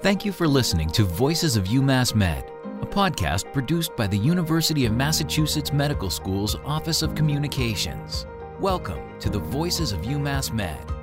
Thank you for listening to Voices of UMass Med, a podcast produced by the University of Massachusetts Medical School's Office of Communications. Welcome to the Voices of UMass Med.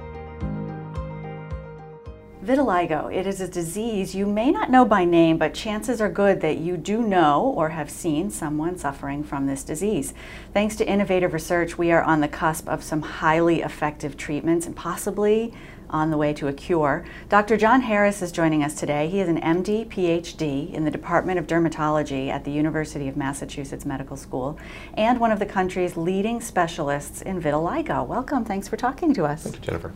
Vitiligo, it is a disease you may not know by name, but chances are good that you do know or have seen someone suffering from this disease. Thanks to innovative research, we are on the cusp of some highly effective treatments and possibly on the way to a cure. Dr. John Harris is joining us today. He is an MD, PhD in the Department of Dermatology at the University of Massachusetts Medical School and one of the country's leading specialists in vitiligo. Welcome. Thanks for talking to us. Thank you, Jennifer.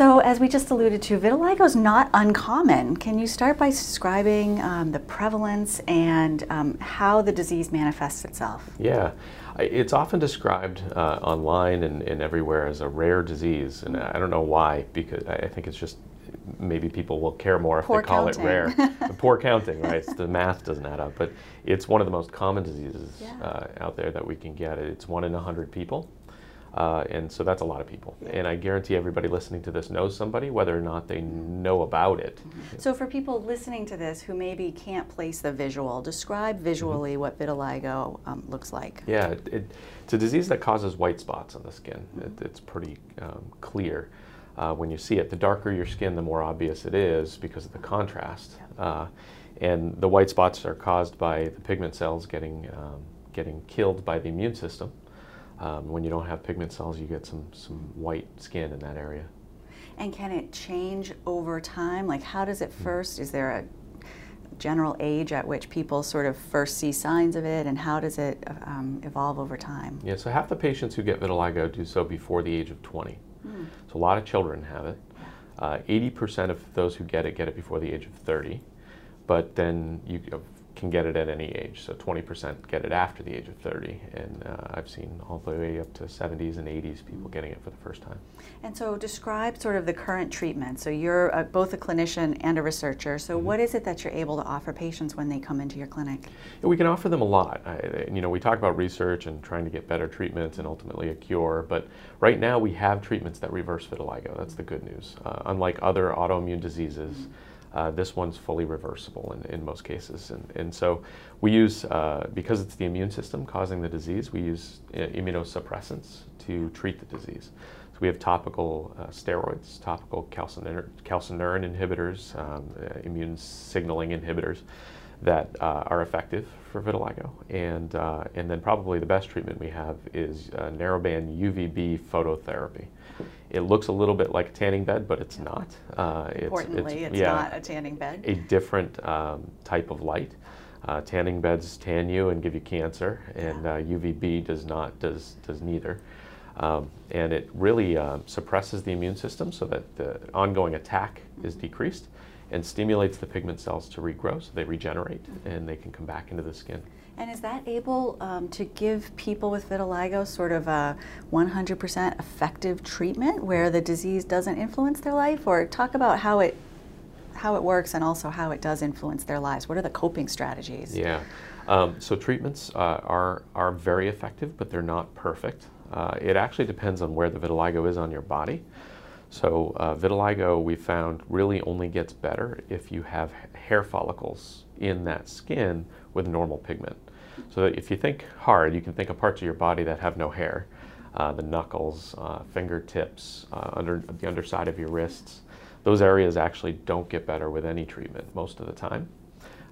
So, as we just alluded to, vitiligo is not uncommon. Can you start by describing um, the prevalence and um, how the disease manifests itself? Yeah. It's often described uh, online and, and, everywhere as a rare disease, and I don't know why, because I think it's just maybe people will care more if poor they call counting. it rare. poor counting, right? the math doesn't add up, but it's one of the most common diseases yeah. uh, out there that we can get. It's one in a hundred people. Uh, and so that's a lot of people. And I guarantee everybody listening to this knows somebody, whether or not they know about it. Mm-hmm. So, for people listening to this who maybe can't place the visual, describe visually mm-hmm. what vitiligo um, looks like. Yeah, it, it, it's a disease that causes white spots on the skin. Mm-hmm. It, it's pretty um, clear uh, when you see it. The darker your skin, the more obvious it is because of the contrast. Yeah. Uh, and the white spots are caused by the pigment cells getting, um, getting killed by the immune system. Um, when you don't have pigment cells, you get some, some white skin in that area. And can it change over time? Like, how does it first? Is there a general age at which people sort of first see signs of it, and how does it um, evolve over time? Yeah, so half the patients who get vitiligo do so before the age of 20. Mm. So a lot of children have it. Uh, 80% of those who get it get it before the age of 30. But then you, can get it at any age. So 20% get it after the age of 30, and uh, I've seen all the way up to 70s and 80s people getting it for the first time. And so describe sort of the current treatment. So you're a, both a clinician and a researcher. So mm-hmm. what is it that you're able to offer patients when they come into your clinic? Yeah, we can offer them a lot. I, you know, we talk about research and trying to get better treatments and ultimately a cure, but right now we have treatments that reverse vitiligo. That's the good news. Uh, unlike other autoimmune diseases. Mm-hmm uh, this one's fully reversible in, in most cases. And, and so we use, uh, because it's the immune system causing the disease, we use uh, immunosuppressants to treat the disease. So we have topical uh, steroids, topical calcineurin, inhibitors, um, uh, immune signaling inhibitors that are effective for vitiligo. And, and then probably the best treatment we have is narrowband UVB phototherapy. It looks a little bit like a tanning bed, but it's not. Uh, it's, Importantly, it's, it's yeah, not a tanning bed. A different um, type of light. Uh, tanning beds tan you and give you cancer, and uh, UVB does not does does neither. Um, and it really um, suppresses the immune system so that the ongoing attack is decreased and stimulates the pigment cells to regrow so they regenerate and they can come back into the skin. And is that able um, to give people with vitiligo sort of a 100% effective treatment where the disease doesn't influence their life? Or talk about how it how it works and also how it does influence their lives. What are the coping strategies? Yeah. Um, so treatments uh, are are very effective, but they're not perfect. Uh, it actually depends on where the vitiligo is on your body. So uh, vitiligo, we found, really only gets better if you have hair follicles in that skin with normal pigment. So if you think hard, you can think of parts of your body that have no hair. Uh, the knuckles, uh, fingertips, uh, under the underside of your wrists. Those areas actually don't get better with any treatment most of the time.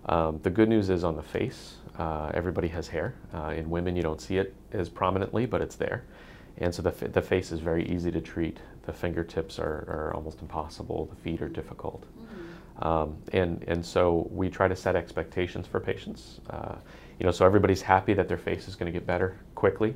Um, the good news is on the face, uh, everybody has hair. Uh, in women, you don't see it as prominently, but it's there. And so the, the face is very easy to treat. The fingertips are, are almost impossible. The feet are difficult. Mm-hmm. Um, and, and so we try to set expectations for patients. You know, so everybody's happy that their face is going to get better quickly.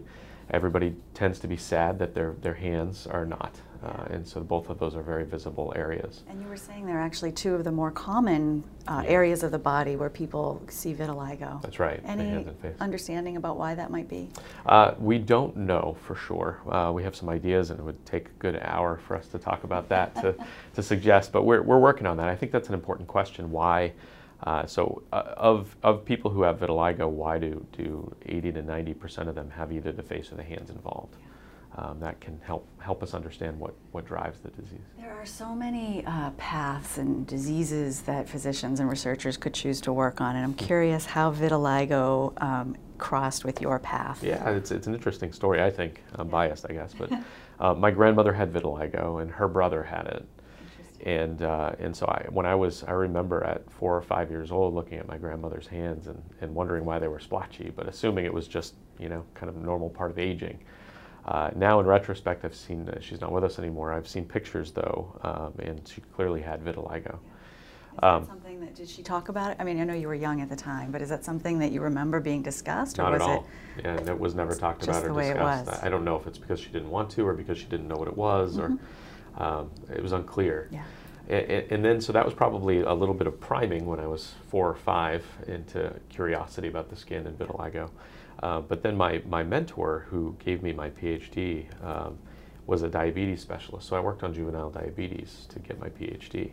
Everybody tends to be sad that their, their hands are not. Uh, and so both of those are very visible areas. And you were saying they're actually two of the more common uh, yeah. areas of the body where people see vitiligo. That's right. Any understanding about why that might be? Uh, we don't know for sure. Uh, we have some ideas, and it would take a good hour for us to talk about that to, to suggest. But we're, we're working on that. I think that's an important question. Why? Uh, so uh, of, of people who have vitiligo, why do, do 80 to 90 percent of them have either the face or the hands involved? um, that can help help us understand what, what drives the disease. There are so many uh, paths and diseases that physicians and researchers could choose to work on, and I'm curious how vitiligo um, crossed with your path. Yeah, it's, it's an interesting story, I think. I'm biased, I guess, but uh, my grandmother had vitiligo and her brother had it. And, uh, and so I, when I was, I remember at four or five years old looking at my grandmother's hands and, and wondering why they were splotchy, but assuming it was just, you know, kind of a normal part of aging. Uh, now, in retrospect, I've seen, uh, she's not with us anymore. I've seen pictures though, um, and she clearly had vitiligo. Is that um, something that, did she talk about it? I mean, I know you were young at the time, but is that something that you remember being discussed? Or not was at all. It yeah, it was never talked about or discussed. I don't know if it's because she didn't want to or because she didn't know what it was mm-hmm. or um, it was unclear. Yeah. And, and, then, so that was probably a little bit of priming when I was four or five into curiosity about the skin and vitiligo. Uh, but then my, my mentor, who gave me my PhD, um, was a diabetes specialist. So I worked on juvenile diabetes to get my PhD,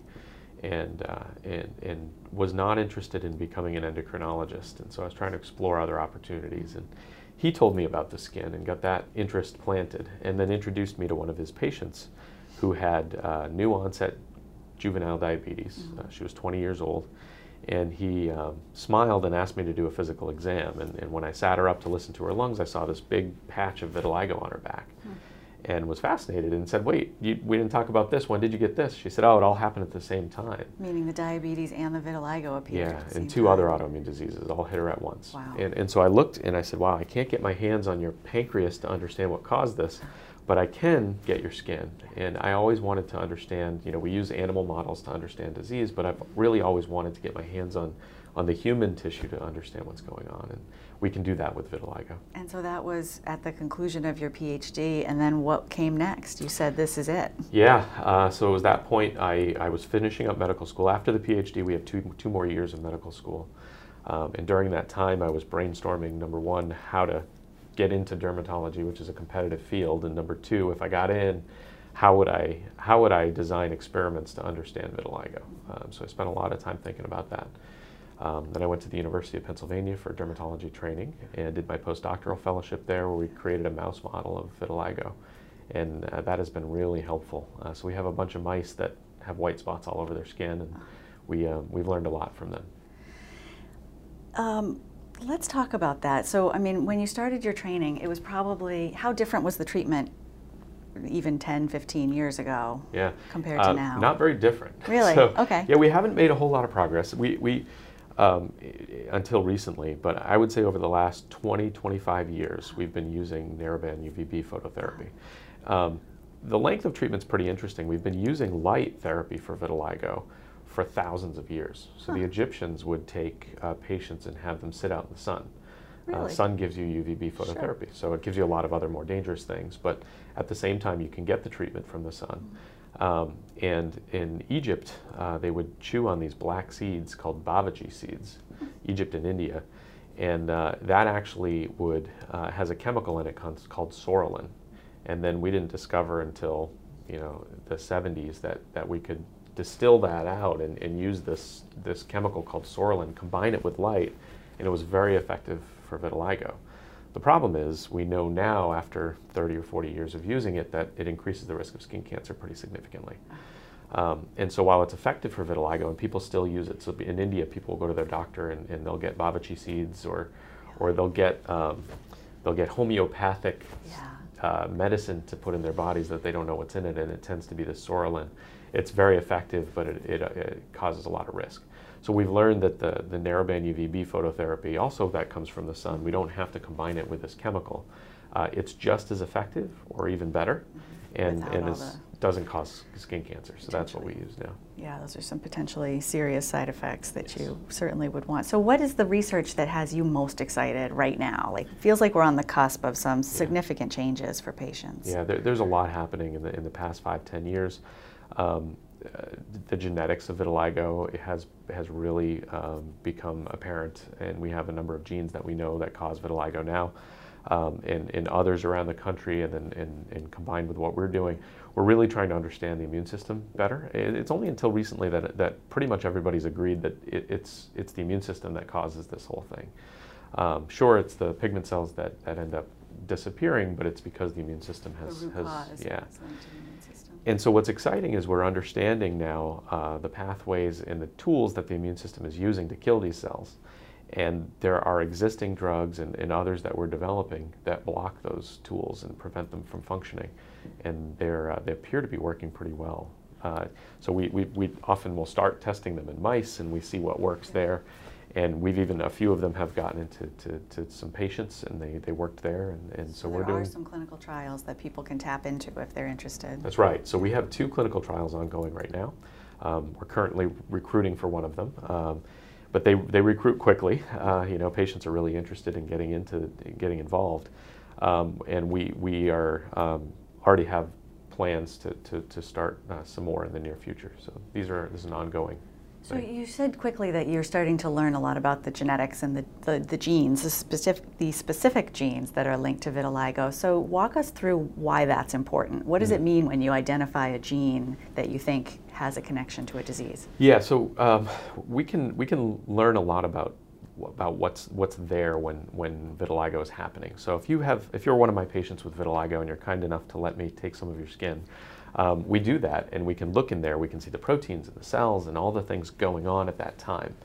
and uh, and and was not interested in becoming an endocrinologist. And so I was trying to explore other opportunities. And he told me about the skin and got that interest planted, and then introduced me to one of his patients, who had uh, new onset juvenile diabetes. Mm-hmm. Uh, she was 20 years old and he um, smiled and asked me to do a physical exam. And, and, when I sat her up to listen to her lungs, I saw this big patch of vitiligo on her back hmm. and was fascinated and said, Wait, you, we didn't talk about this. When did you get this? She said, Oh, it all happened at the same time. Meaning the diabetes and the vitiligo appeared. Yeah, and two time. other autoimmune diseases all hit her at once. Wow. And, and so I looked and I said, Wow, I can't get my hands on your pancreas to understand what caused this but I can get your skin. And I always wanted to understand, you know, we use animal models to understand disease, but I've really always wanted to get my hands on, on the human tissue to understand what's going on. And we can do that with vitiligo. And so that was at the conclusion of your PhD, and then what came next? You said this is it. Yeah, uh, so it was that point I, I was finishing up medical school. After the PhD, we have two, two more years of medical school. Um, and during that time, I was brainstorming, number one, how to get into dermatology, which is a competitive field, and number two, if I got in, how would I how would I design experiments to understand vitiligo? Um, so I spent a lot of time thinking about that. Um, then I went to the University of Pennsylvania for dermatology training and did my postdoctoral fellowship there, where we created a mouse model of vitiligo, and uh, that has been really helpful. Uh, so we have a bunch of mice that have white spots all over their skin, and we um, we've learned a lot from them. Um, Let's talk about that. So, I mean, when you started your training, it was probably, how different was the treatment even 10, 15 years ago yeah. compared to uh, now? Not very different. Really? So, okay. Yeah, we haven't made a whole lot of progress. We, we um, until recently, but I would say over the last 20, 25 years, we've been using narrowband UVB phototherapy. Um, the length of treatment is pretty interesting. We've been using light therapy for vitiligo for thousands of years. So huh. the Egyptians would take uh, patients and have them sit out in the sun. Uh, really? Uh, sun gives you UVB phototherapy, sure. so it gives you a lot of other more dangerous things. But at the same time, you can get the treatment from the sun. Mm-hmm. Um, and in Egypt, uh, they would chew on these black seeds called bavachi seeds. Egypt and India, and uh, that actually would uh, has a chemical in it called psoralen. And then we didn't discover until you know the 70s that that we could distill that out and, and use this, this chemical called psoralen, combine it with light, and it was very effective for vitiligo. The problem is we know now after 30 or 40 years of using it that it increases the risk of skin cancer pretty significantly. Um, and so while it's effective for vitiligo and people still use it, so in India people will go to their doctor and, and they'll get bavachi seeds or, or they'll get, um, they'll get homeopathic yeah. uh, medicine to put in their bodies that they don't know what's in it and it tends to be the psoralen it's very effective, but it, it, it, causes a lot of risk. So we've learned that the, the narrowband UVB phototherapy, also that comes from the sun, we don't have to combine it with this chemical. Uh, it's just as effective or even better and, and is, doesn't cause skin cancer. So that's what we use now. Yeah, those are some potentially serious side effects that yes. you certainly would want. So what is the research that has you most excited right now? Like feels like we're on the cusp of some significant yeah. changes for patients. Yeah, there, there's a lot happening in the, in the past five, ten years. Um, uh, the genetics of vitiligo has has really um, become apparent, and we have a number of genes that we know that cause vitiligo now, um, and, and others around the country, and then and, and combined with what we're doing, we're really trying to understand the immune system better. It's only until recently that that pretty much everybody's agreed that it, it's it's the immune system that causes this whole thing. Um, sure, it's the pigment cells that, that end up disappearing, but it's because the immune system The has, root has cause yeah. And so what's exciting is we're understanding now uh, the pathways and the tools that the immune system is using to kill these cells. And there are existing drugs and, and others that we're developing that block those tools and prevent them from functioning. And they're, uh, they appear to be working pretty well. Uh, so we, we, we often will start testing them in mice and we see what works there. And we've even, a few of them have gotten into to, to some patients and they, they worked there. And, and so, So we're there are some clinical trials that people can tap into if they're interested. That's right. So we have two clinical trials ongoing right now. Um, we're currently recruiting for one of them, um, but they, they recruit quickly. Uh, you know, patients are really interested in getting into getting involved, um, and we we are um, already have plans to, to, to start uh, some more in the near future. So these are this is an ongoing. So you said quickly that you're starting to learn a lot about the genetics and the, the, the genes, the specific, the specific genes that are linked to vitiligo. So walk us through why that's important. What does it mean when you identify a gene that you think has a connection to a disease? Yeah, so um, we can we can learn a lot about about what's what's there when when vitiligo is happening. So if you have if you're one of my patients with vitiligo and you're kind enough to let me take some of your skin, um, we do that and we can look in there. We can see the proteins and the cells and all the things going on at that time.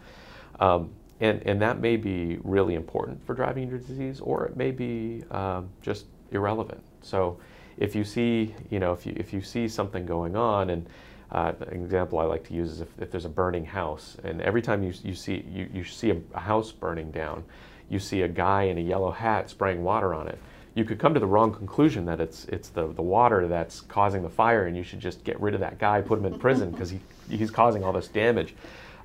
Um, and, and that may be really important for driving your disease, or it may be um, just irrelevant. So, if you see, you know, if you if you see something going on, and uh, an example I like to use is if, if there's a burning house, and every time you, you see you, you see a, a house burning down, you see a guy in a yellow hat spraying water on it. You could come to the wrong conclusion that it's it's the, the water that's causing the fire, and you should just get rid of that guy, put him in prison because he he's causing all this damage.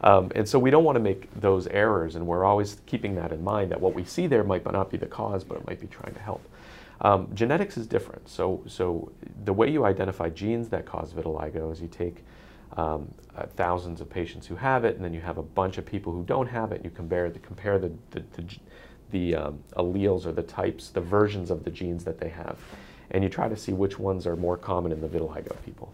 Um, and so we don't want to make those errors, and we're always keeping that in mind that what we see there might not be the cause, but it might be trying to help. Um, genetics is different. So, so the way you identify genes that cause vitiligo is you take um, uh, thousands of patients who have it, and then you have a bunch of people who don't have it, and you compare the compare the the, the, the um, alleles or the types, the versions of the genes that they have, and you try to see which ones are more common in the vitiligo people.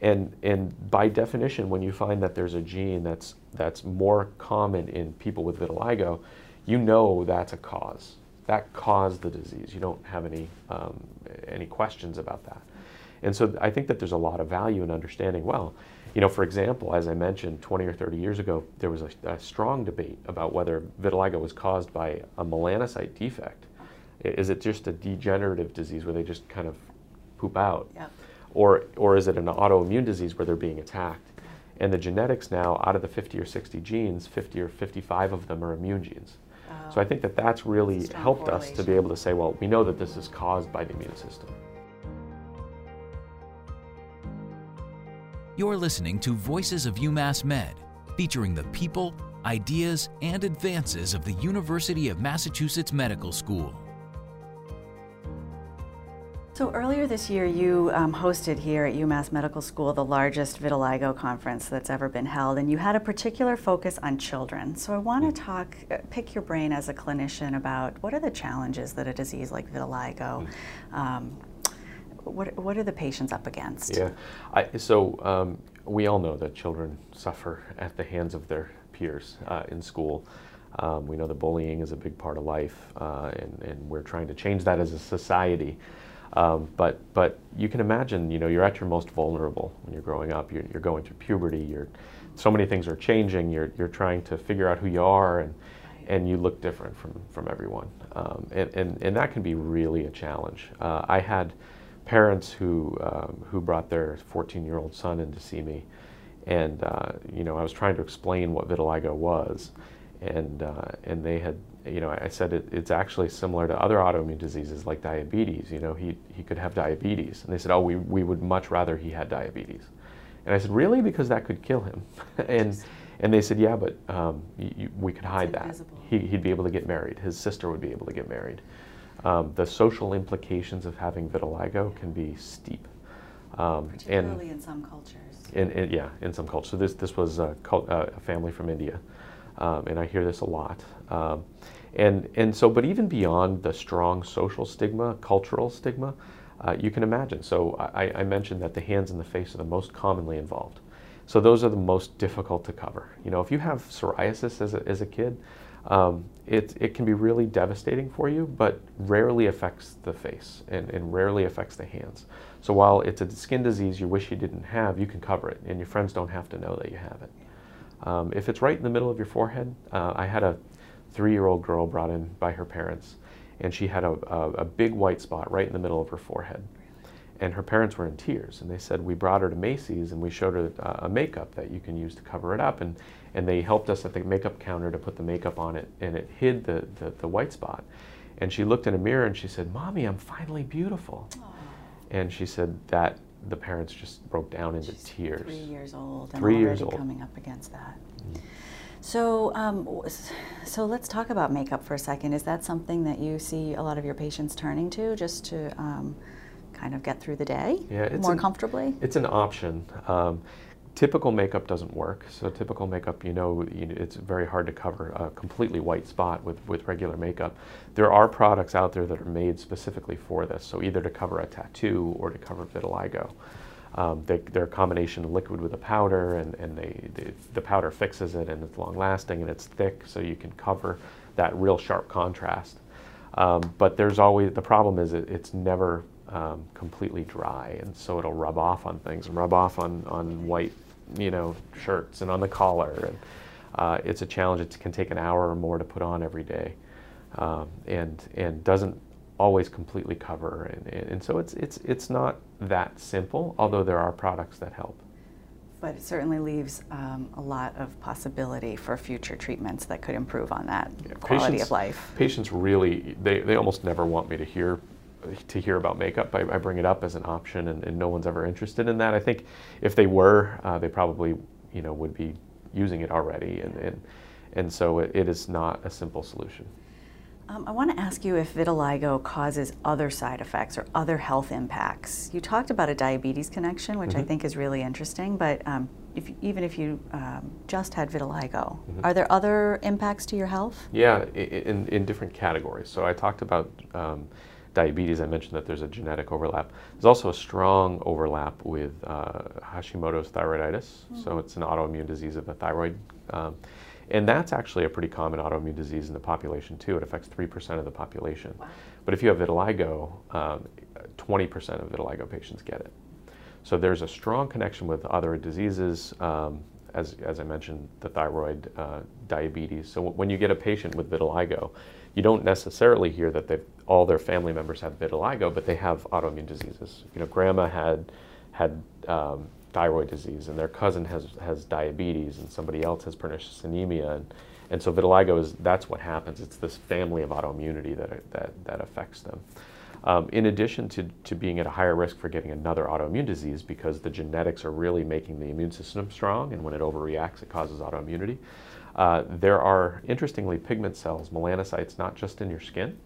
And, and by definition, when you find that there's a gene that's, that's more common in people with vitiligo, you know that's a cause. That caused the disease. You don't have any, um, any questions about that. And so I think that there's a lot of value in understanding, well, you know, for example, as I mentioned, 20 or 30 years ago, there was a, a strong debate about whether vitiligo was caused by a melanocyte defect. Is it just a degenerative disease where they just kind of poop out? Yep. or, or is it an autoimmune disease where they're being attacked? And the genetics now, out of the 50 or 60 genes, 50 or 55 of them are immune genes. So I think that that's really helped us to be able to say, well, we know that this is caused by the immune system. You're listening to Voices of UMass Med, featuring the people, ideas, and advances of the University of Massachusetts Medical School. So earlier this year, you um, hosted here at UMass Medical School the largest vitiligo conference that's ever been held, and you had a particular focus on children. So I want to talk, uh, pick your brain as a clinician about what are the challenges that a disease like vitiligo, um, what, what are the patients up against? Yeah. I, so um, we all know that children suffer at the hands of their peers uh, in school. Um, we know that bullying is a big part of life, uh, and, and we're trying to change that as a society. Um, but but you can imagine, you know, you're at your most vulnerable when you're growing up. You're, you're going through puberty. You're so many things are changing. You're you're trying to figure out who you are, and and you look different from from everyone. Um, and, and and that can be really a challenge. Uh, I had parents who um, who brought their 14-year-old son in to see me, and uh, you know I was trying to explain what vitiligo was, and uh, and they had you know I said it, it's actually similar to other autoimmune diseases like diabetes. You know he he could have diabetes, and they said oh we we would much rather he had diabetes, and I said really because that could kill him, and. And they said, "Yeah, but um, you, we could hide that. He, he'd be able to get married. His sister would be able to get married. Um, the social implications of having vitiligo can be steep. Um, Particularly in some cultures. and, and yeah, in some cultures. So this this was a, cult, uh, a family from India, um, and I hear this a lot. Um, and and so, but even beyond the strong social stigma, cultural stigma, uh, you can imagine. So I, I mentioned that the hands and the face are the most commonly involved. So those are the most difficult to cover. You know, if you have psoriasis as a, as a kid, Um, it, it can be really devastating for you, but rarely affects the face and, and rarely affects the hands. So while it's a skin disease you wish you didn't have, you can cover it, and your friends don't have to know that you have it. Um, if it's right in the middle of your forehead, uh, I had a three-year-old girl brought in by her parents, and she had a, a, a, big white spot right in the middle of her forehead. And her parents were in tears, and they said, we brought her to Macy's and we showed her uh, a makeup that you can use to cover it up. And, and they helped us at the makeup counter to put the makeup on it, and it hid the, the, the white spot. And she looked in a mirror and she said, Mommy, I'm finally beautiful. Aww. And she said that the parents just broke down into She's tears. Three years old and three already years old. coming up against that. Mm. So, um, so let's talk about makeup for a second. Is that something that you see a lot of your patients turning to just to um, kind of get through the day yeah, more an, comfortably? It's an option. Um, typical makeup doesn't work. So typical makeup, you know, it's very hard to cover a completely white spot with, with regular makeup. There are products out there that are made specifically for this. So either to cover a tattoo or to cover vitiligo. Um, they, are a combination of liquid with a powder, and, and they, they, the powder fixes it, and it's long lasting and it's thick, so you can cover that real sharp contrast. Um, but there's always the problem is it, it's never um, completely dry, and so it'll rub off on things and rub off on, on white, you know, shirts and on the collar. And uh, it's a challenge. It can take an hour or more to put on every day, um, and and doesn't always completely cover. And, and so it's it's it's not that simple. Although there are products that help. But it certainly leaves um, a lot of possibility for future treatments that could improve on that yeah, quality patients, of life. Patients really, they, they almost never want me to hear to hear about makeup. I, I bring it up as an option, and, and, no one's ever interested in that. I think if they were, uh, they probably you know would be using it already, and and, and so it, it is not a simple solution. Um, I want to ask you if vitiligo causes other side effects or other health impacts. You talked about a diabetes connection, which mm-hmm. I think is really interesting, but um, if, even if you um, just had vitiligo, mm-hmm. are there other impacts to your health? Yeah, in, in different categories. So I talked about um, diabetes, I mentioned that there's a genetic overlap. There's also a strong overlap with uh, Hashimoto's thyroiditis. Mm-hmm. So it's an autoimmune disease of the thyroid. Um, and that's actually a pretty common autoimmune disease in the population too. It affects 3% of the population. Wow. But if you have vitiligo, um, 20% of vitiligo patients get it. So there's a strong connection with other diseases, um, as, as I mentioned, the thyroid, uh, diabetes. So when you get a patient with vitiligo, you don't necessarily hear that all their family members have vitiligo, but they have autoimmune diseases. You know, grandma had had um, thyroid disease, and their cousin has, has diabetes, and somebody else has pernicious anemia. And, and so vitiligo is, that's what happens. It's this family of autoimmunity that, that, that affects them. Um, in addition to, to being at a higher risk for getting another autoimmune disease because the genetics are really making the immune system strong, and when it overreacts, it causes autoimmunity. Uh, there are, interestingly, pigment cells, melanocytes, not just in your skin,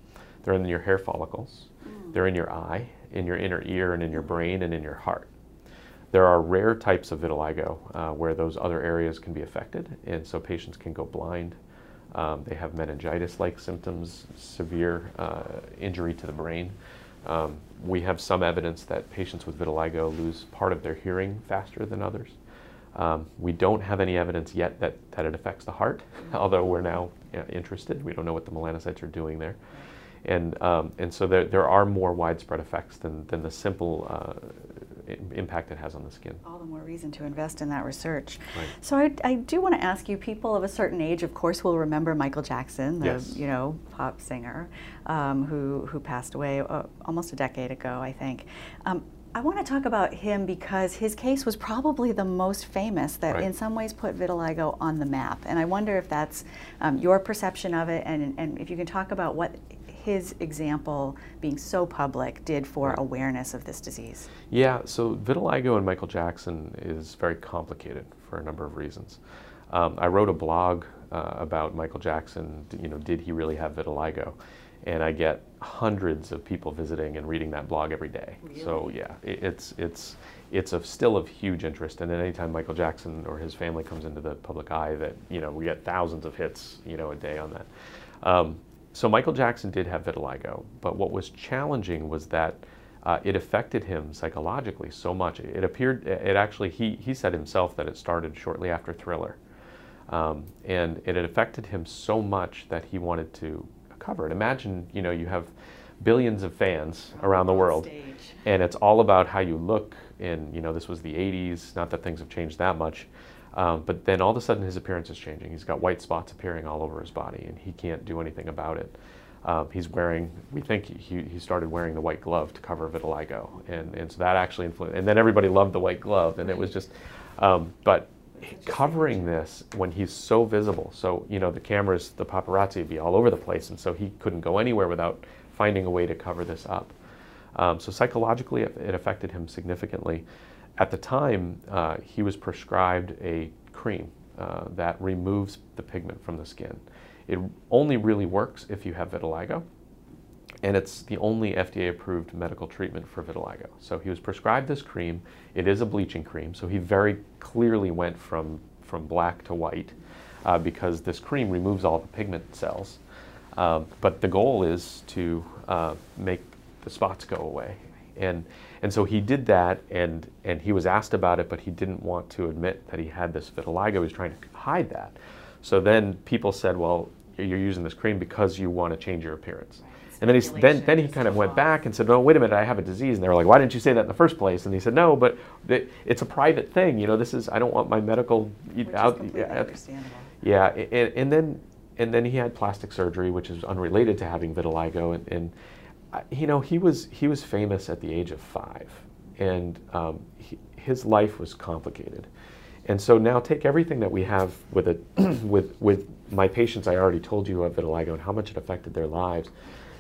they're in your hair follicles, mm. they're in your eye, in your inner ear, and in your brain, and in your heart. There are rare types of vitiligo uh, where those other areas can be affected, and so patients can go blind. Um, they have meningitis-like symptoms, severe uh, injury to the brain. Um, we have some evidence that patients with vitiligo lose part of their hearing faster than others. Um, we don't have any evidence yet that, that it affects the heart, although we're now you know, interested. We don't know what the melanocytes are doing there. And, um, and so there, there are more widespread effects than, than the simple uh, impact it has on the skin. All the more reason to invest in that research. Right. So I, I, do want to ask you, people of a certain age, of course, will remember Michael Jackson, the yes. you know pop singer, um, who who passed away uh, almost a decade ago, I think. I want to talk about him because his case was probably the most famous that right. in some ways put vitiligo on the map. And I wonder if that's um, your perception of it and, and if you can talk about what his example, being so public, did for right. awareness of this disease? Yeah, so vitiligo and Michael Jackson is very complicated for a number of reasons. Um, I wrote a blog uh, about Michael Jackson. You know, did he really have vitiligo? And I get hundreds of people visiting and reading that blog every day. Really? So yeah, it, it's it's it's of still of huge interest. And anytime Michael Jackson or his family comes into the public eye, that you know we get thousands of hits, you know, a day on that. Um, so Michael Jackson did have vitiligo, but what was challenging was that uh, it affected him psychologically so much. It appeared, it actually, he, he said himself that it started shortly after Thriller. Um, and it had affected him so much that he wanted to cover it. Imagine, you know, you have billions of fans around the world, Stage. and it's all about how you look. And you know, this was the '80s. Not that things have changed that much, um, but then all of a sudden his appearance is changing. He's got white spots appearing all over his body, and he can't do anything about it. Um, he's wearing, we think he, he started wearing the white glove to cover vitiligo. And, and so that actually influenced, and then everybody loved the white glove, and it was just, um, but covering this when he's so visible, so, you know, the cameras, the paparazzi would be all over the place, and so he couldn't go anywhere without finding a way to cover this up. Um, so psychologically, it, affected him significantly. At the time, uh, he was prescribed a cream uh, that removes the pigment from the skin. It only really works if you have vitiligo, and it's the only FDA approved medical treatment for vitiligo. So he was prescribed this cream. It is a bleaching cream, so he very clearly went from, from black to white uh, because this cream removes all the pigment cells. Um, but the goal is to uh, make the spots go away. And, and so he did that, and, and he was asked about it, but he didn't want to admit that he had this vitiligo. He was trying to hide that. So then people said, well, you're using this cream because you want to change your appearance. And then, he, then, then he kind of went back and said, "No, wait a minute, I have a disease." And they were like, "Why didn't you say that in the first place?" And he said, "No, but it's a private thing. You know, this is I don't want my medical Which out." completely understandable. Yeah, and, and then and then he had plastic surgery, which is unrelated to having vitiligo. And, and uh, you know, he was he was famous at the age of five, and um, he, his life was complicated. And so now take everything that we have with it, with with my patients. I already told you of vitiligo and how much it affected their lives.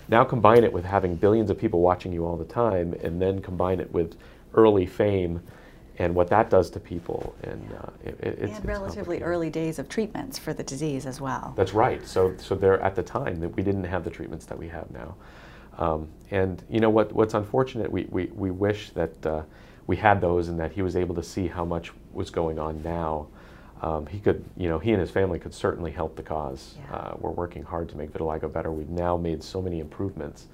Now combine it with having billions of people watching you all the time, and then combine it with early fame and what that does to people. And uh, it, it's, and relatively complicated. early days of treatments for the disease as well. That's right. So, so there at the time that we didn't have the treatments that we have now. Um, and you know what? What's unfortunate? We, we, we wish that uh, we had those and that he was able to see how much was going on now. Um, he could, you know, he and his family could certainly help the cause. Yeah. Uh, we're working hard to make vitiligo better. We've now made so many improvements.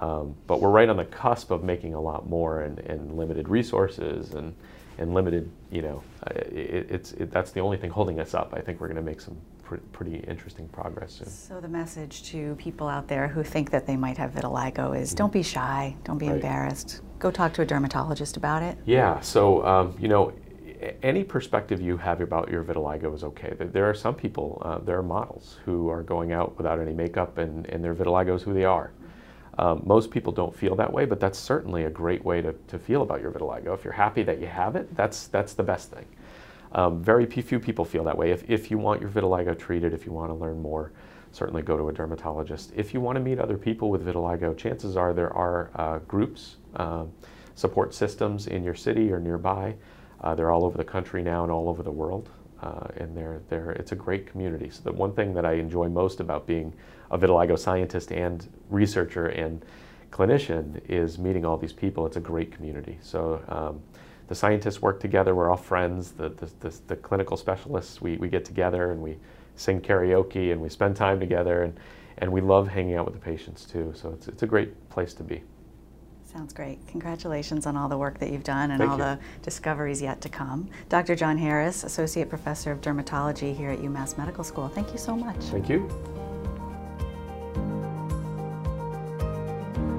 Um, but we're right on the cusp of making a lot more and, and limited resources and, and limited, you know, uh, it, it's, it, that's the only thing holding us up. I think we're going to make some pr- pretty interesting progress soon. So the message to people out there who think that they might have vitiligo is don't be shy, don't be Right. embarrassed. Go talk to a dermatologist about it. Yeah, so um, you know, any perspective you have about your vitiligo is okay. There- are some people, uh, there are models who are going out without any makeup and, and their vitiligo is who they are. Um, most people don't feel that way, but that's certainly a great way to, to feel about your vitiligo. If you're happy that you have it, that's, that's the best thing. Um, very few people feel that way. If, if you want your vitiligo treated, if you want to learn more, certainly go to a dermatologist. If you want to meet other people with vitiligo, chances are there are uh, groups, um support systems in your city or nearby. Uh, they're all over the country now and all over the world. Uh, and they're, they're, it's a great community. So the one thing that I enjoy most about being a vitiligo scientist and researcher and clinician is meeting all these people. It's a great community. So um, the scientists work together. We're all friends. The, the, the, the clinical specialists, we, we get together and we sing karaoke and we spend time together. And, and we love hanging out with the patients too. So it's, it's a great place to be. Sounds great. Congratulations on all the work that you've done and Thank all you. the discoveries yet to come. Dr. John Harris, Associate Professor of Dermatology here at UMass Medical School. Thank you so much. Thank you.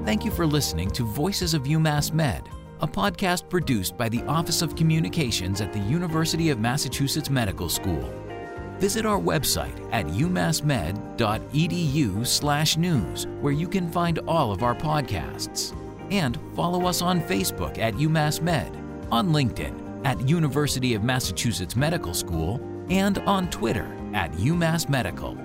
Thank you for listening to Voices of UMass Med, a podcast produced by the Office of Communications at the University of Massachusetts Medical School. Visit our website at umassmed.edu/news where you can find all of our podcasts. And follow us on Facebook at UMass Med, on LinkedIn at University of Massachusetts Medical School, and on Twitter at UMass Medical.